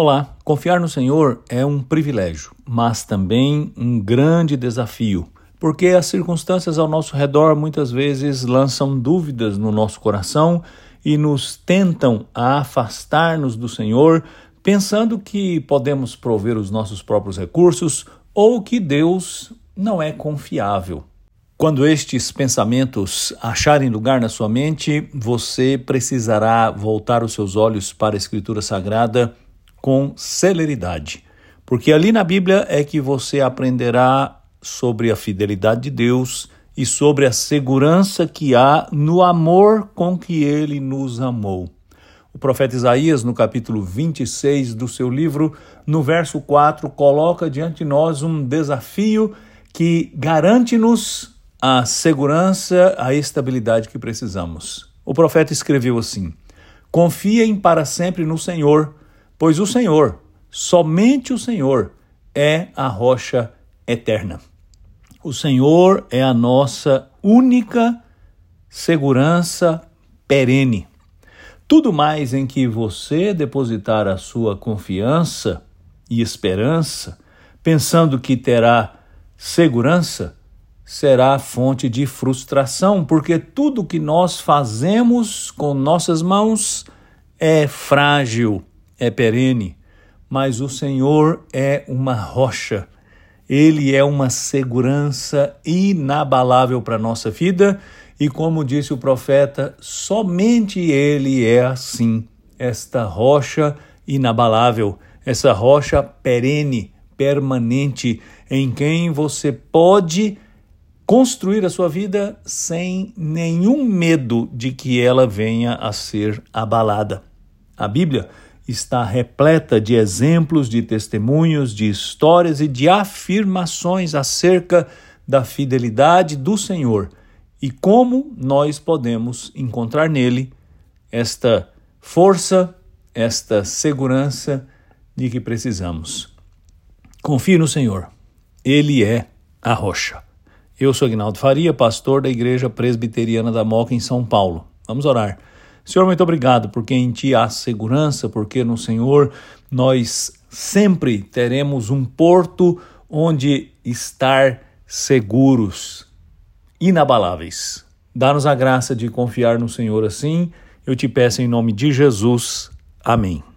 Olá, confiar no Senhor é um privilégio, mas também um grande desafio, porque as circunstâncias ao nosso redor muitas vezes lançam dúvidas no nosso coração e nos tentam a afastar-nos do Senhor, pensando que podemos prover os nossos próprios recursos ou que Deus não é confiável. Quando estes pensamentos acharem lugar na sua mente, você precisará voltar os seus olhos para a Escritura Sagrada com celeridade, porque ali na Bíblia é que você aprenderá sobre a fidelidade de Deus e sobre a segurança que há no amor com que ele nos amou. O profeta Isaías, no capítulo 26 do seu livro, no verso 4, coloca diante de nós um desafio que garante-nos a segurança, a estabilidade que precisamos. O profeta escreveu assim: Confiem para sempre no Senhor pois o Senhor, somente o Senhor, é a rocha eterna. O Senhor é a nossa única segurança perene. Tudo mais em que você depositar a sua confiança e esperança, pensando que terá segurança, será fonte de frustração, porque tudo que nós fazemos com nossas mãos é frágil, é perene, mas o Senhor é uma rocha. Ele é uma segurança inabalável para a nossa vida e, como disse o profeta, somente Ele é assim, esta rocha inabalável, essa rocha perene, permanente, em quem você pode construir a sua vida sem nenhum medo de que ela venha a ser abalada. A Bíblia está repleta de exemplos, de testemunhos, de histórias e de afirmações acerca da fidelidade do Senhor e como nós podemos encontrar nele esta força, esta segurança de que precisamos. Confie no Senhor, Ele é a rocha. Eu sou Agnaldo Faria, pastor da Igreja Presbiteriana da Moca, em São Paulo. Vamos orar. Senhor, muito obrigado, porque em Ti há segurança, porque no Senhor nós sempre teremos um porto onde estar seguros, inabaláveis. Dá-nos a graça de confiar no Senhor assim. Eu te peço em nome de Jesus. Amém.